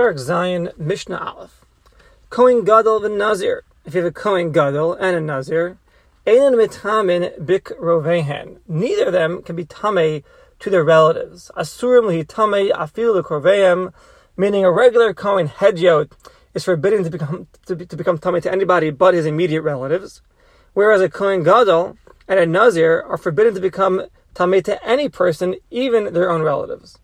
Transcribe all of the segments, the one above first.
Perek Zayin Mishnah Aleph. Kohen Gadol and Nazir. If you have a Kohen Gadol and a Nazir, Einan mitamin bik rovehen. Neither of them can be tame to their relatives. Asurim li tame afil korveim, meaning a regular Kohen hedyot is forbidden to become to, be, to become tame to anybody but his immediate relatives, whereas a Kohen Gadol and a Nazir are forbidden to become tame to any person, even their own relatives.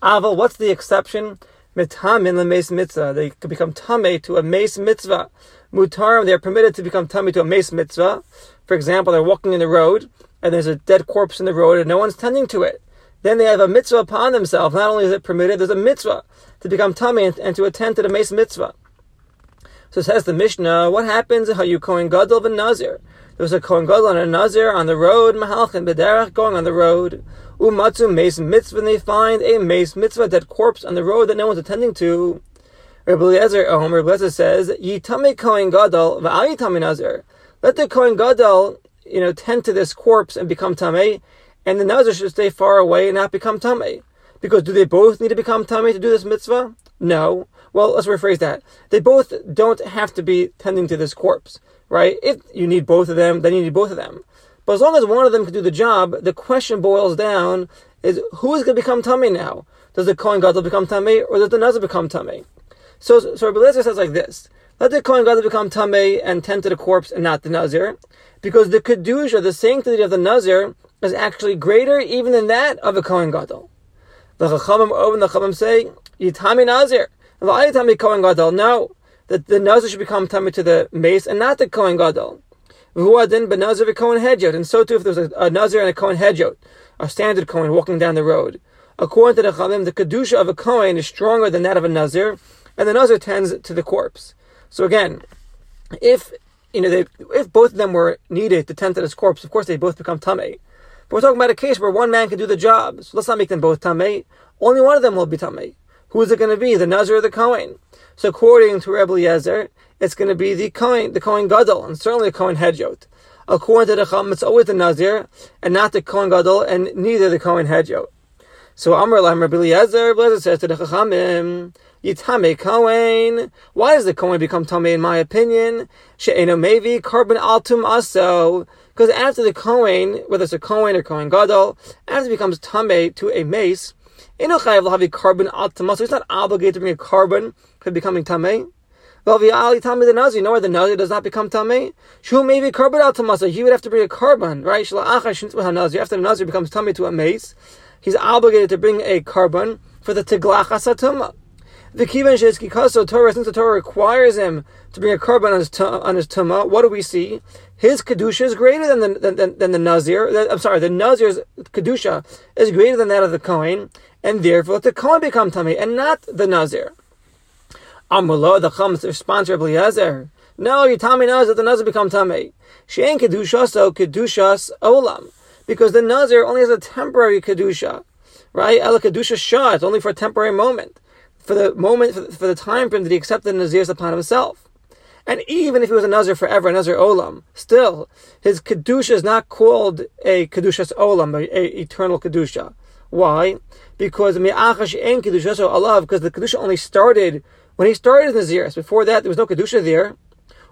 Aval, what's the exception? Mitamin lemes mitzvah. They could become tame to a mace mitzvah. Mutarim, they are permitted to become tame to a mace mitzvah. For example, they're walking in the road and there's a dead corpse in the road and no one's tending to it. Then they have a mitzvah upon themselves. Not only is it permitted, there's a mitzvah to become tame and, and to attend to the mace mitzvah. So says the Mishnah, what happens how you Kohen Gadol and Nazir? There was a Kohen Gadol and a Nazir on the road, Mahalchin Bederach, going on the road. Umatzu mace mitzvah, and they find a mace mitzvah, dead corpse on the road that no one's attending to. Rabbi Eliezer, um, Rabbi Eliezer says, Yitame Kohen Gadol, yitame Nazir. Let the Kohen Gadol, you know, tend to this corpse and become Tameh, and the Nazir should stay far away and not become Tameh. Because do they both need to become Tameh to do this mitzvah? No. Well, let's rephrase that. They both don't have to be tending to this corpse, right? If you need both of them, then you need both of them. But as long as one of them can do the job, the question boils down is who is going to become tummy now? Does the Kohen Gadol become tummy or does the Nazir become tummy? So, so Rabbi Eliezer says like this. Let the Kohen Gadol become tummy and tend to the corpse and not the Nazir. Because the Kedusha, the sanctity of the Nazir, is actually greater even than that of a Kohen Gadol. The Chachamim over the Chachamim say, Yitami Nazir. Yitami Kohen Gadol. No. That the Nazir should become tummy to the mace and not the Kohen Gadol. V'huadin benazir v'kohen hedjot. And so too, if there's a, a nazir and a kohen hedjot, a standard kohen walking down the road. According to the Chalim, the kedusha of a kohen is stronger than that of a nazir, and the nazir tends to the corpse. So again, if you know, they, if both of them were needed to tend to this corpse, of course they both become tamei. But we're talking about a case where one man can do the job. So let's not make them both tamei. Only one of them will be tamei. Who is it going to be? The nazir or the kohen? So according to Rebbe Eliezer, it's going to be the Kohen, the Kohen Gadol, and certainly the Kohen Hedjot. According to the Chacham, it's always the Nazir, and not the Kohen Gadol, and neither the Kohen Hedjot. So Amr Lahem Rabbi Eliezer, Eliezer says to the Chachamim, Yitame Kohen. Why does the Kohen become Tame in my opinion? She'eno Mevi, Korban Altum Aso. Because after the Kohen, whether it's a Kohen or Kohen Gadol, after it becomes Tame to a mace, A korban Altum Aso. He's not obligated to bring a korban for becoming Tame. Well, Ali Tami the Nazir, you know why the Nazir does not become Tami? Shu maybe korban al Tamasa. He would have to bring a korban, right? After the Nazir becomes Tami to a mace, he's obligated to bring a korban for the Tiglach Asatuma. The Kivan Shezki Kaso Torah, since the Torah requires him to bring a korban on his, on his Tuma, what do we see? His Kedusha is greater than the, than, than the Nazir. I'm sorry, the Nazir's Kedusha is greater than that of the Kohen, and therefore the Kohen become Tami, and not the Nazir. Amrullah, the Chum's response, Rabbi Eliezer. No, you Tami knows that the Nazir become Tami. She ain't Kedusha, so Kedushas Olam. Because the Nazir only has a temporary Kedusha. Right? El Kedusha Shah, it's only for a temporary moment. For the moment, for the, time frame that he accepted the Nazir's upon himself. And even if he was a Nazir forever, a Nazir Olam, still, his Kedusha is not called a Kedushas Olam, a, a eternal Kedusha. Why? Because because the Kedusha only started when he started the Naziris, before that there was no Kedusha there,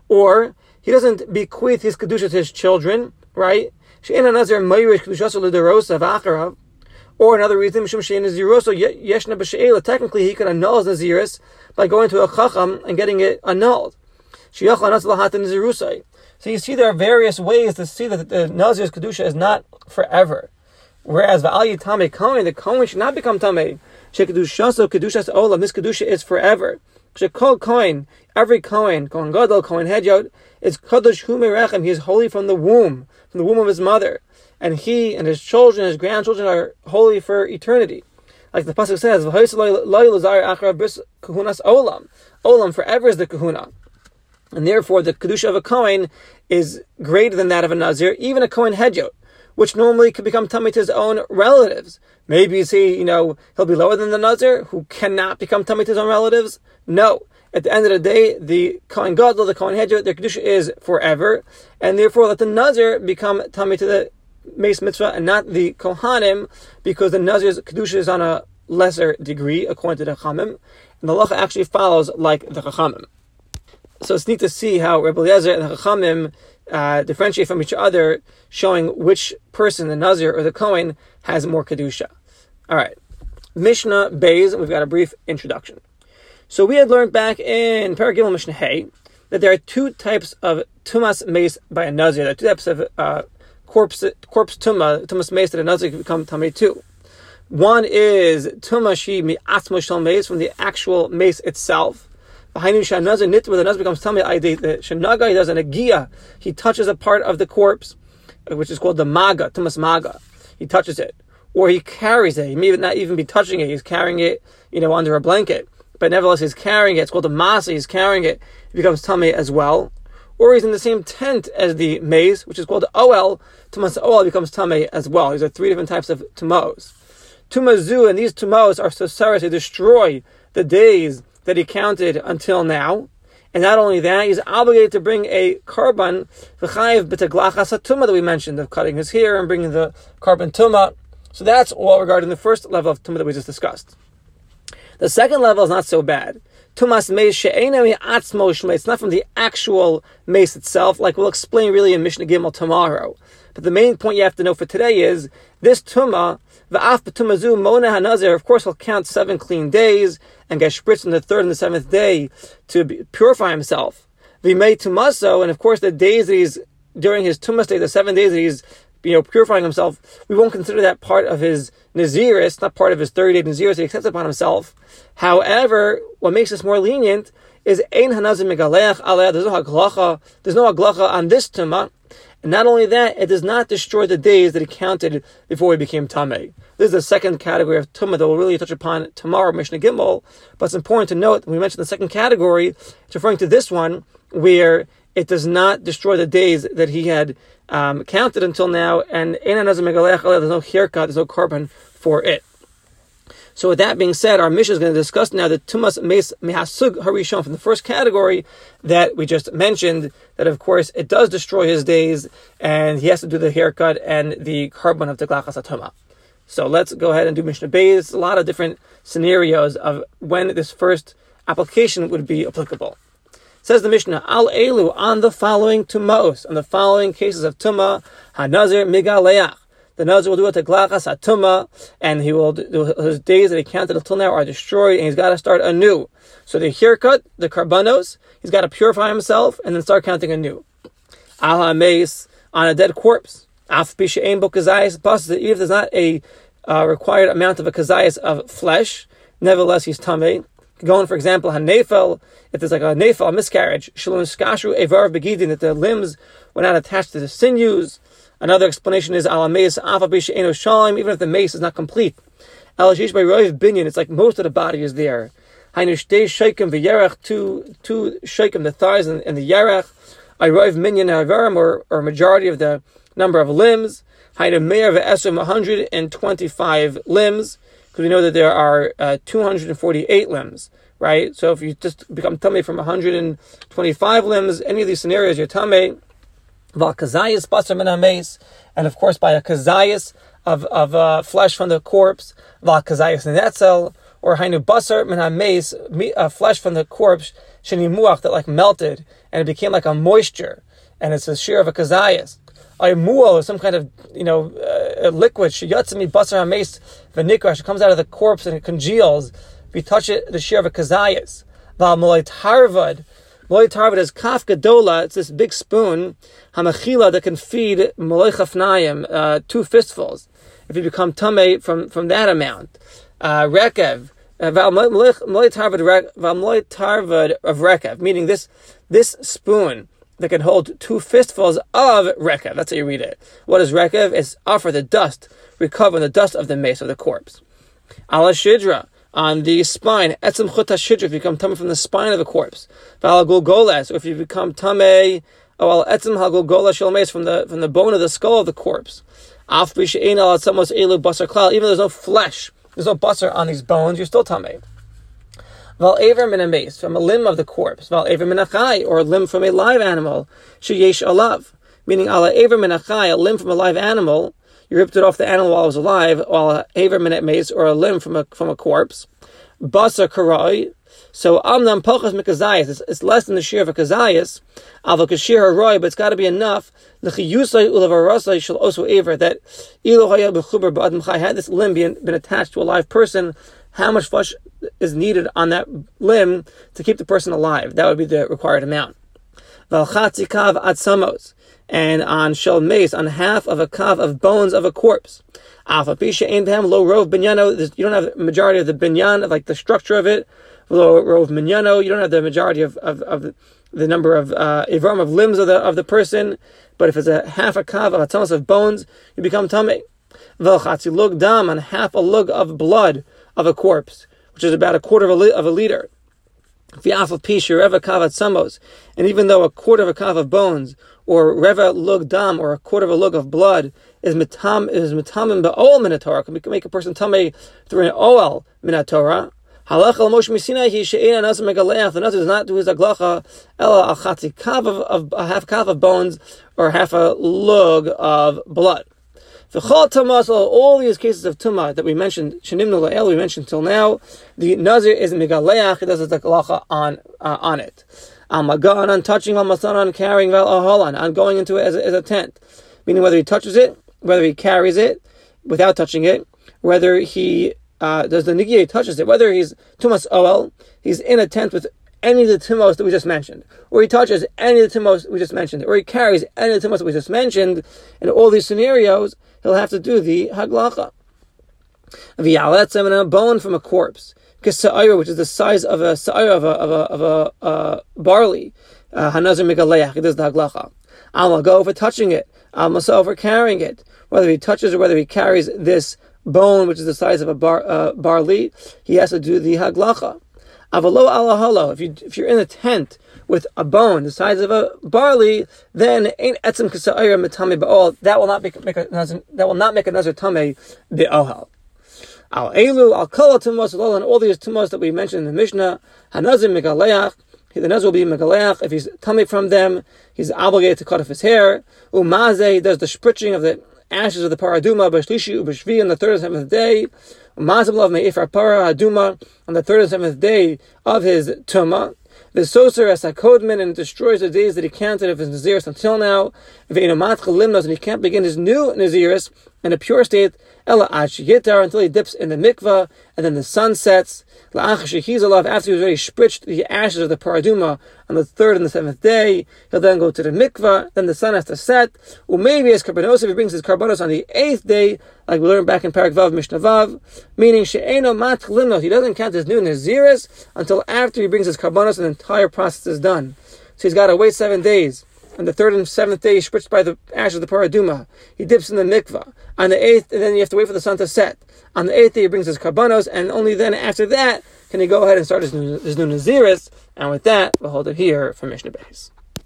or he doesn't bequeath his Kedusha to his children, right? Kedusha. Or another reason. Technically, he could annul his Naziris by going to a Chacham and getting it annulled. So you see there are various ways to see that the Nazir's Kedusha is not forever. Whereas Va'al Yitame Kohen, the Kohen should not become Tameh. Shekadushaso Kedushas Olam, this Kedusha is forever. Shekol Kohen, every Kohen, Kohen Gadol, Kohen Hedyot, is Kadosh Humerechem, he is holy from the womb, from the womb of his mother. And he and his children, his grandchildren are holy for eternity. Like the Pasuk says, Kuhunas Olam. Olam forever is the Kahuna. And therefore the Kedusha of a Kohen is greater than that of a Nazir, even a Kohen Hedyot which normally could become tummy to his own relatives. Maybe is he, you know, he'll be lower than the Nazir, who cannot become tummy to his own relatives? No. At the end of the day, the Kohen Gadol, the Kohen Hedjah, their Kedusha is forever, and therefore let the Nazir become tummy to the Mace Mitzvah and not the Kohanim, because the Nazir's Kedusha is on a lesser degree, according to the Chamim, and the halacha actually follows like the chachamim. So it's neat to see how Rebbe Eliezer and chachamim uh, differentiate from each other, showing which person, the Nazir or the Kohen, has more kedusha. All right, Mishnah Beis. We've got a brief introduction. So we had learned back in Paragimel Mishnah Hay that there are two types of tumas mace by a Nazir. There are two types of uh, corpse corpse tuma tumas mace that a Nazir can become tamei too. One is tumashi mi'atzmo shel mace from the actual mace itself. Behind Shanazar nit where the Nazir becomes tamei. The Shanaga he does an agia. He touches a part of the corpse, which is called the maga tumas maga. He touches it, or he carries it. He may not even be touching it. He's carrying it, you know, under a blanket. But nevertheless, he's carrying it. It's called the masa. He's carrying it. It becomes tamei as well or he's in the same tent as the maze, which is called the oel. Tumas oel becomes tame as well. These are three different types of tumos. Tumazu and these tumos are so sorry they destroy the days that he counted until now. And not only that, he's obligated to bring a korban, v'chayiv b'teglachas tuma that we mentioned, of cutting his hair and bringing the korban tuma. So that's all regarding the first level of tuma that we just discussed. The second level is not so bad. Tumas meis she'enami atzmo It's not from the actual mace itself, like we'll explain really in Mishnah Gimel tomorrow. But the main point you have to know for today is this tuma, va'af b'tumazu mona hanazir, of course he'll count seven clean days and get spritzed on the third and the seventh day to purify himself. V'mei tumaso, and of course the days that he's, during his tumas day, the seven days that he's you know, purifying himself, we won't consider that part of his Nazir. Naziris, not part of his 30 day Naziris he accepts upon himself. However, what makes this more lenient is Ein Hanazim Megalech Aleh, there's no Haglacha, there's no Haglacha on this Tumah. And not only that, it does not destroy the days that he counted before he became Tameh. This is the second category of Tumah that we'll really touch upon tomorrow, Mishnah Gimel. But it's important to note, we mentioned the second category, it's referring to this one, where it does not destroy the days that he had um, counted until now, and there's no haircut, there's no korban for it. So with that being said, our mission is going to discuss now the tumas mes mehasug harishon from the first category that we just mentioned. That of course it does destroy his days, and he has to do the haircut and the korban of the glachas So let's go ahead and do Mishnah Beis. A lot of different scenarios of when this first application would be applicable. Says the Mishnah, Al Elu, on the following tumos, on the following cases of tuma, hanazir migaleach. The nazir will do it to glachas and he will do, his days that he counted until now are destroyed, and he's got to start anew. So the haircut, the karbanos, he's got to purify himself and then start counting anew. Al hameis on a dead corpse. Af b'she'en bo kazayas even if there's not a uh, required amount of a kazayas of flesh, nevertheless he's tamei going, for example, hanefel, if there's like a nefel, a miscarriage, shalom skashu evar begidin, that the limbs were not attached to the sinews. Another explanation is alameis afabish eno even if the mace is not complete. Elashish by roiv binyan, it's like most of the body is there. Hainu shtei shaykim v'yerech, two, two shaykim, the thighs and, and the yerech. I roiv minyan ha'avarim, or, or majority of the number of limbs. Hainu meir v'esum, 125 limbs because we know that there are uh, 248 limbs, right? So if you just become tummy from 125 limbs, any of these scenarios, you're tummy. Valkazayas basar min and of course by a kazayas of of uh, flesh from the corpse, valkazayas netzel, or hainu basar min hameis, uh, flesh from the corpse, shenimuach that like melted and it became like a moisture, and it's a shear of a kazayas a mual or some kind of you know uh, liquid shiyatzimi basar hames v'nikrash comes out of the corpse and it congeals. If you touch it, the shear of a kazayas. Val Molay tarvad is kaf gadola. It's this big spoon hamachila that can feed molay chafnayim uh, two fistfuls. If you become tame from from that amount, uh, rekev. Uh, tarvad of rekev, meaning this this spoon that can hold two fistfuls of rekev. That's how you read it. What is rekev? It's offer the dust, recover the dust of the mace of the corpse. Ala shidra on the spine. Etzem chuta shidra if you become tummy from the spine of a corpse. Vala gulgoles, or if you become tummy, oh well, etzem hagulgola shel from the from the bone of the skull of the corpse. Af b'she'en al elu basar klal. Even though there's no flesh, there's no basar on these bones, you're still tummy. Val aver min from a limb of the corpse. Val aver min or a limb from a live animal. Sheyesh alav. Meaning, ala aver min a limb from a live animal. You ripped it off the animal while it was alive, while aver min a mace, or a limb from a, from a corpse. Basa karai, So amnam pochas mikazayas. It's, less than the shear of a kazayas. Aval kashir haroy, but it's got to be enough. L'chiyusay ulavarasay shall also aver that ilo haya b'chuber ba'adam chai had this limb been, been attached to a live person. How much flesh is needed on that limb to keep the person alive? That would be the required amount. Valchatzi kav atzamos and on shel mace, on half of a kav of bones of a corpse. Alpha pisha ain't them low rove binyano. You don't have the majority of the binyan, of like the structure of it. Low rove minyano. You don't have the majority of, of, of the, number of uh, ivram of limbs of the of the person. But if it's a half a kav of a tamas of bones, you become tamei. Velchatzi lug dam on half a lug of blood of a corpse, which is about a quarter of a, li- of a liter. And even though a quarter of a kav of bones or reva lug dam, or a quarter of a lug of blood, is mitam is mitamim ba'ol minatorah, can make a person tame through an oel minatorah. Halacha Moshe Misinai he she'ena nasa megaleach. The nasa does not do his aglacha ela al chatzi kav of, of a half kav of bones or half a lug of blood. V'chol tamas all these cases of tuma that we mentioned shenimnu la'el we mentioned till now, the nazir is megaleach. He does his aglacha on uh, on it. Amagan on touching on on carrying val aholan on going into it as a, as a tent, meaning whether he touches it, whether he carries it without touching it, whether he uh, does the nigiyah touches it, whether he's tumas oel, he's in a tent with any of the timos that we just mentioned, or he touches any of the timos we just mentioned, or he carries any of the timos that we just mentioned. In all these scenarios, he'll have to do the haglacha. a bone from a corpse kisa'ira, which is the size of a sa'ira of a, of a, of a uh, barley. Uh, Hanazir megaleach, it is the haglacha. I'll go for touching it. I'll for carrying it. Whether he touches or whether he carries this bone, which is the size of a bar, uh, barley, he has to do the haglacha. Avalo alahalo, if you if you're in a tent with a bone the size of a barley, then ain't etzim kasa'ira matame ba'ol. That will not make, make a that will not make another tame be'ohal. Al Elu, Al Kala Tumos, and all these Tumos that we mentioned in the Mishnah, Hanazim Megaleach, the Naz will be Megaleach. If he's tummy from them, he's obligated to cut off his hair. Umaze, does the spritzing of the ashes of the paraduma, Bashlishi, Ubashvi, on the third and seventh day. Umazim love Me'ifar Paraduma, on the third and seventh day of his Tumah. The soser as a kodman and destroys the days that he counted of his Naziris until now. If and he can't begin his new Naziris in a pure state Ella Yitar until he dips in the mikvah, and then the sun sets. After he he's already spritched the ashes of the paraduma on the third and the seventh day, he'll then go to the mikvah, then the sun has to set. Or maybe as karbanos, if he brings his karbanos on the eighth day, like we learned back in Parak Vav Mishnah Vav, meaning she'eno mat he doesn't count his new Naziris until after he brings his karbanos and the entire process is done. So he's got to wait seven days. On the third and seventh day, he's spritzed by the ash of the paraduma. He dips in the mikvah. On the eighth, and then you have to wait for the sun to set. On the eighth day, he brings his karbanos, and only then after that can he go ahead and start his new, his new naziris. And with that, we'll hold it here for Mishnah Beis.